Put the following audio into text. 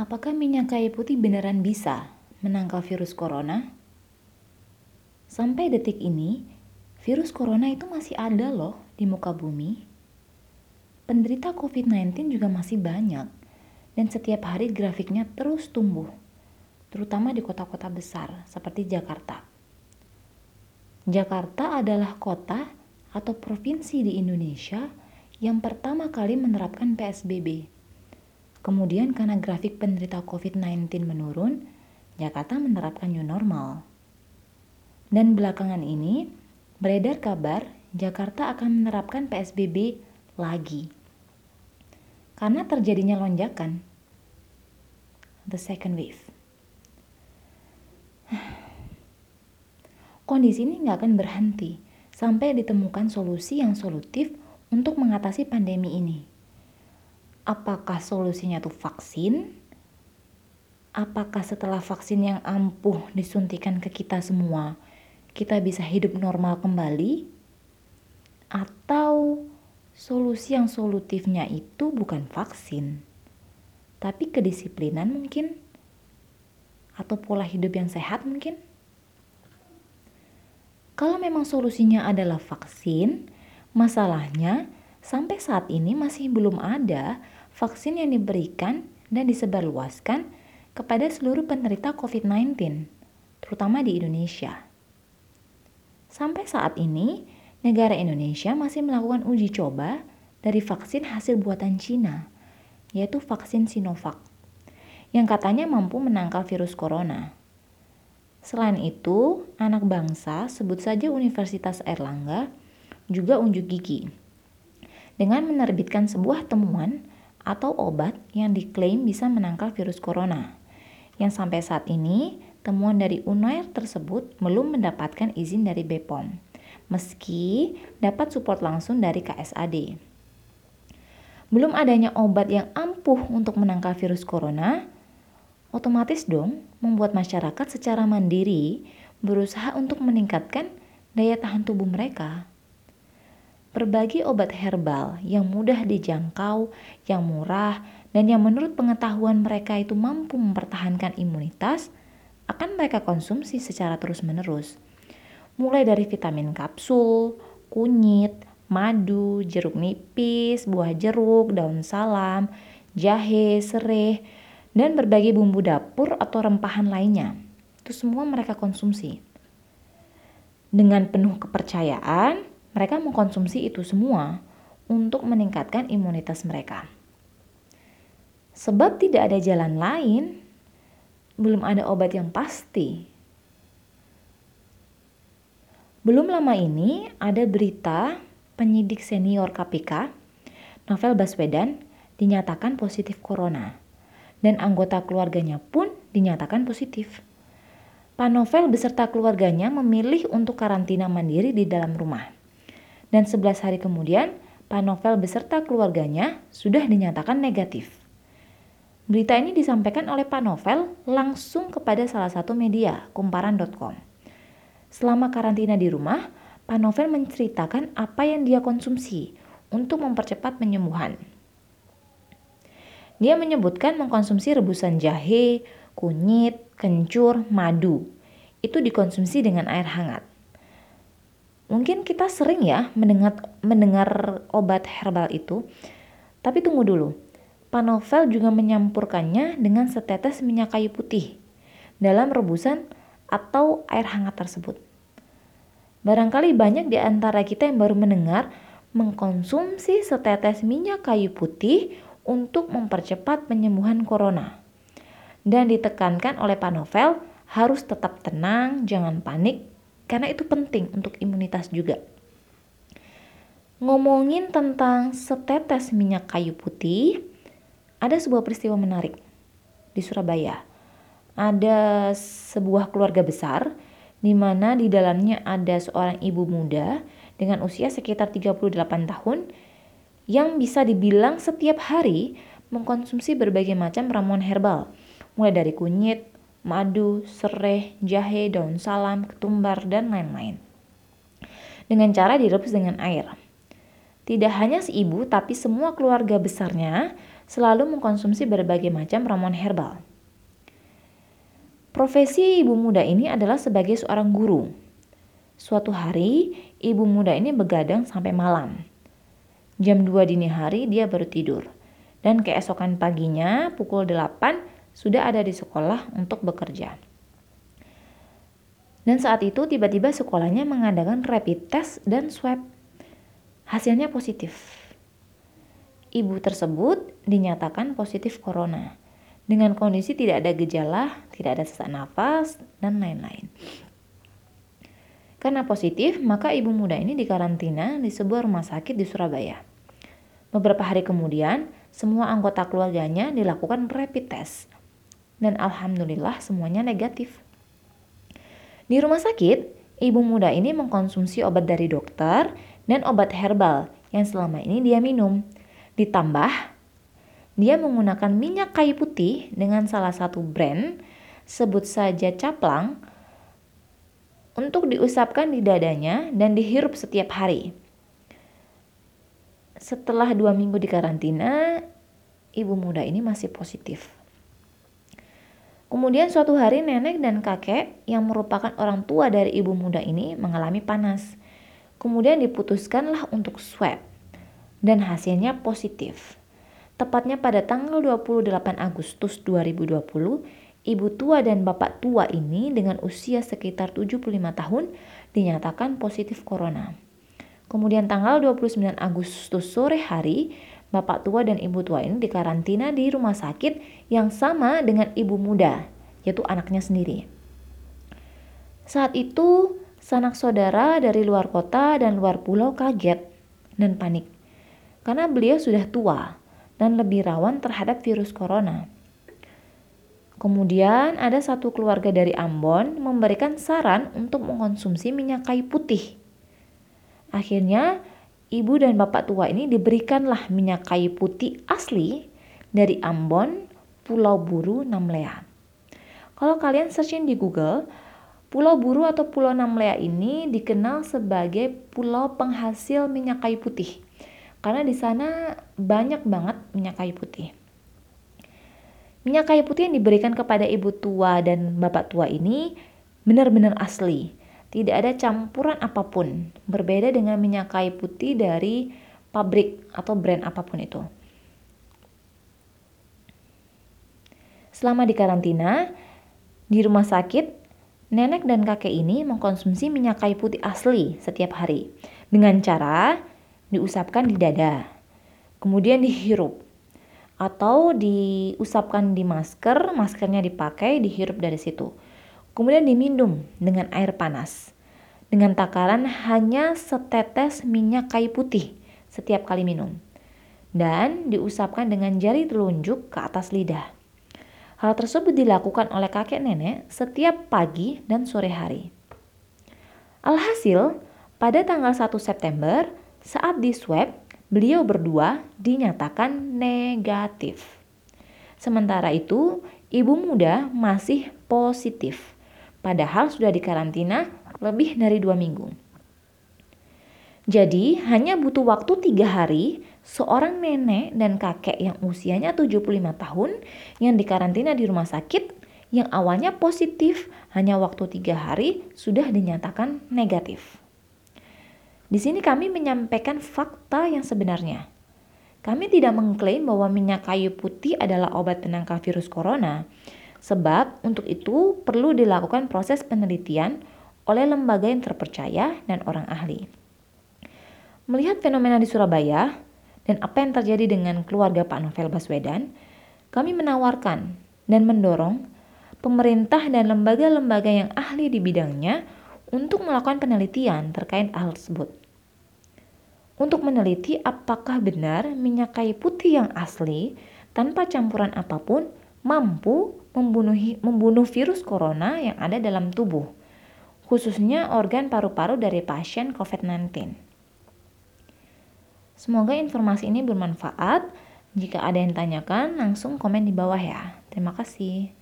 Apakah minyak kayu putih beneran bisa menangkal virus corona? Sampai detik ini, virus corona itu masih ada loh di muka bumi. Penderita COVID-19 juga masih banyak, dan setiap hari grafiknya terus tumbuh, terutama di kota-kota besar seperti Jakarta. Jakarta adalah kota atau provinsi di Indonesia yang pertama kali menerapkan PSBB Kemudian karena grafik penderita COVID-19 menurun, Jakarta menerapkan new normal. Dan belakangan ini, beredar kabar Jakarta akan menerapkan PSBB lagi. Karena terjadinya lonjakan. The second wave. Kondisi ini nggak akan berhenti sampai ditemukan solusi yang solutif untuk mengatasi pandemi ini apakah solusinya tuh vaksin? Apakah setelah vaksin yang ampuh disuntikan ke kita semua, kita bisa hidup normal kembali? Atau solusi yang solutifnya itu bukan vaksin, tapi kedisiplinan mungkin? Atau pola hidup yang sehat mungkin? Kalau memang solusinya adalah vaksin, masalahnya sampai saat ini masih belum ada vaksin yang diberikan dan disebarluaskan kepada seluruh penderita COVID-19, terutama di Indonesia. Sampai saat ini, negara Indonesia masih melakukan uji coba dari vaksin hasil buatan Cina, yaitu vaksin Sinovac, yang katanya mampu menangkal virus corona. Selain itu, anak bangsa, sebut saja Universitas Airlangga, juga unjuk gigi dengan menerbitkan sebuah temuan atau obat yang diklaim bisa menangkal virus corona. Yang sampai saat ini, temuan dari Unair tersebut belum mendapatkan izin dari BPOM, meski dapat support langsung dari KSAD. Belum adanya obat yang ampuh untuk menangkal virus corona, otomatis dong membuat masyarakat secara mandiri berusaha untuk meningkatkan daya tahan tubuh mereka. Berbagi obat herbal yang mudah dijangkau, yang murah, dan yang menurut pengetahuan mereka itu mampu mempertahankan imunitas, akan mereka konsumsi secara terus-menerus. Mulai dari vitamin kapsul, kunyit, madu, jeruk nipis, buah jeruk, daun salam, jahe, serai, dan berbagai bumbu dapur atau rempahan lainnya. Itu semua mereka konsumsi. Dengan penuh kepercayaan, mereka mengkonsumsi itu semua untuk meningkatkan imunitas mereka. Sebab tidak ada jalan lain, belum ada obat yang pasti. Belum lama ini ada berita penyidik senior KPK, Novel Baswedan, dinyatakan positif corona. Dan anggota keluarganya pun dinyatakan positif. Pak Novel beserta keluarganya memilih untuk karantina mandiri di dalam rumah dan 11 hari kemudian Pak Novel beserta keluarganya sudah dinyatakan negatif. Berita ini disampaikan oleh Pak Novel langsung kepada salah satu media, kumparan.com. Selama karantina di rumah, Pak Novel menceritakan apa yang dia konsumsi untuk mempercepat penyembuhan. Dia menyebutkan mengkonsumsi rebusan jahe, kunyit, kencur, madu. Itu dikonsumsi dengan air hangat. Mungkin kita sering ya mendengar mendengar obat herbal itu. Tapi tunggu dulu. Pak Novel juga menyampurkannya dengan setetes minyak kayu putih dalam rebusan atau air hangat tersebut. Barangkali banyak di antara kita yang baru mendengar mengkonsumsi setetes minyak kayu putih untuk mempercepat penyembuhan corona. Dan ditekankan oleh Pak Novel harus tetap tenang, jangan panik, karena itu penting untuk imunitas juga. Ngomongin tentang setetes minyak kayu putih, ada sebuah peristiwa menarik di Surabaya. Ada sebuah keluarga besar di mana di dalamnya ada seorang ibu muda dengan usia sekitar 38 tahun yang bisa dibilang setiap hari mengkonsumsi berbagai macam ramuan herbal, mulai dari kunyit, madu, serai, jahe, daun salam, ketumbar, dan lain-lain. Dengan cara direbus dengan air. tidak hanya si ibu tapi semua keluarga besarnya selalu mengkonsumsi berbagai macam ramuan herbal. Profesi ibu muda ini adalah sebagai seorang guru. Suatu hari, ibu muda ini begadang sampai malam. Jam 2 dini hari dia baru tidur. Dan keesokan paginya pukul 8 sudah ada di sekolah untuk bekerja. Dan saat itu tiba-tiba sekolahnya mengadakan rapid test dan swab. Hasilnya positif. Ibu tersebut dinyatakan positif corona dengan kondisi tidak ada gejala, tidak ada sesak nafas, dan lain-lain. Karena positif, maka ibu muda ini dikarantina di sebuah rumah sakit di Surabaya. Beberapa hari kemudian, semua anggota keluarganya dilakukan rapid test. Dan alhamdulillah semuanya negatif. Di rumah sakit, ibu muda ini mengkonsumsi obat dari dokter dan obat herbal yang selama ini dia minum. Ditambah dia menggunakan minyak kayu putih dengan salah satu brand, sebut saja caplang, untuk diusapkan di dadanya dan dihirup setiap hari. Setelah dua minggu di karantina, ibu muda ini masih positif. Kemudian suatu hari nenek dan kakek yang merupakan orang tua dari ibu muda ini mengalami panas. Kemudian diputuskanlah untuk swab dan hasilnya positif. Tepatnya pada tanggal 28 Agustus 2020, ibu tua dan bapak tua ini dengan usia sekitar 75 tahun dinyatakan positif corona. Kemudian tanggal 29 Agustus sore hari, bapak tua dan ibu tua ini dikarantina di rumah sakit yang sama dengan ibu muda, yaitu anaknya sendiri. Saat itu, sanak saudara dari luar kota dan luar pulau kaget dan panik karena beliau sudah tua dan lebih rawan terhadap virus corona. Kemudian ada satu keluarga dari Ambon memberikan saran untuk mengkonsumsi minyak kayu putih. Akhirnya ibu dan bapak tua ini diberikanlah minyak kayu putih asli dari Ambon, Pulau Buru, Namlea. Kalau kalian searching di Google, Pulau Buru atau Pulau Namlea ini dikenal sebagai pulau penghasil minyak kayu putih karena di sana banyak banget minyak kayu putih. Minyak kayu putih yang diberikan kepada ibu tua dan bapak tua ini benar-benar asli. Tidak ada campuran apa pun, berbeda dengan minyak kayu putih dari pabrik atau brand apa pun itu. Selama di karantina, di rumah sakit, nenek dan kakek ini mengkonsumsi minyak kayu putih asli setiap hari dengan cara diusapkan di dada, kemudian dihirup atau diusapkan di masker, maskernya dipakai, dihirup dari situ. Kemudian diminum dengan air panas. Dengan takaran hanya setetes minyak kayu putih setiap kali minum. Dan diusapkan dengan jari telunjuk ke atas lidah. Hal tersebut dilakukan oleh kakek nenek setiap pagi dan sore hari. Alhasil, pada tanggal 1 September, saat di swab, beliau berdua dinyatakan negatif. Sementara itu, ibu muda masih positif, padahal sudah dikarantina lebih dari dua minggu. Jadi, hanya butuh waktu tiga hari, seorang nenek dan kakek yang usianya 75 tahun yang dikarantina di rumah sakit yang awalnya positif hanya waktu tiga hari sudah dinyatakan negatif. Di sini kami menyampaikan fakta yang sebenarnya. Kami tidak mengklaim bahwa minyak kayu putih adalah obat penangkal virus corona, sebab untuk itu perlu dilakukan proses penelitian oleh lembaga yang terpercaya dan orang ahli. Melihat fenomena di Surabaya dan apa yang terjadi dengan keluarga Pak Novel Baswedan, kami menawarkan dan mendorong pemerintah dan lembaga-lembaga yang ahli di bidangnya untuk melakukan penelitian terkait hal tersebut untuk meneliti apakah benar minyak kayu putih yang asli tanpa campuran apa pun mampu membunuh, membunuh virus corona yang ada dalam tubuh, khususnya organ paru-paru dari pasien COVID-19. Semoga informasi ini bermanfaat. Jika ada yang tanyakan, langsung komen di bawah ya. Terima kasih.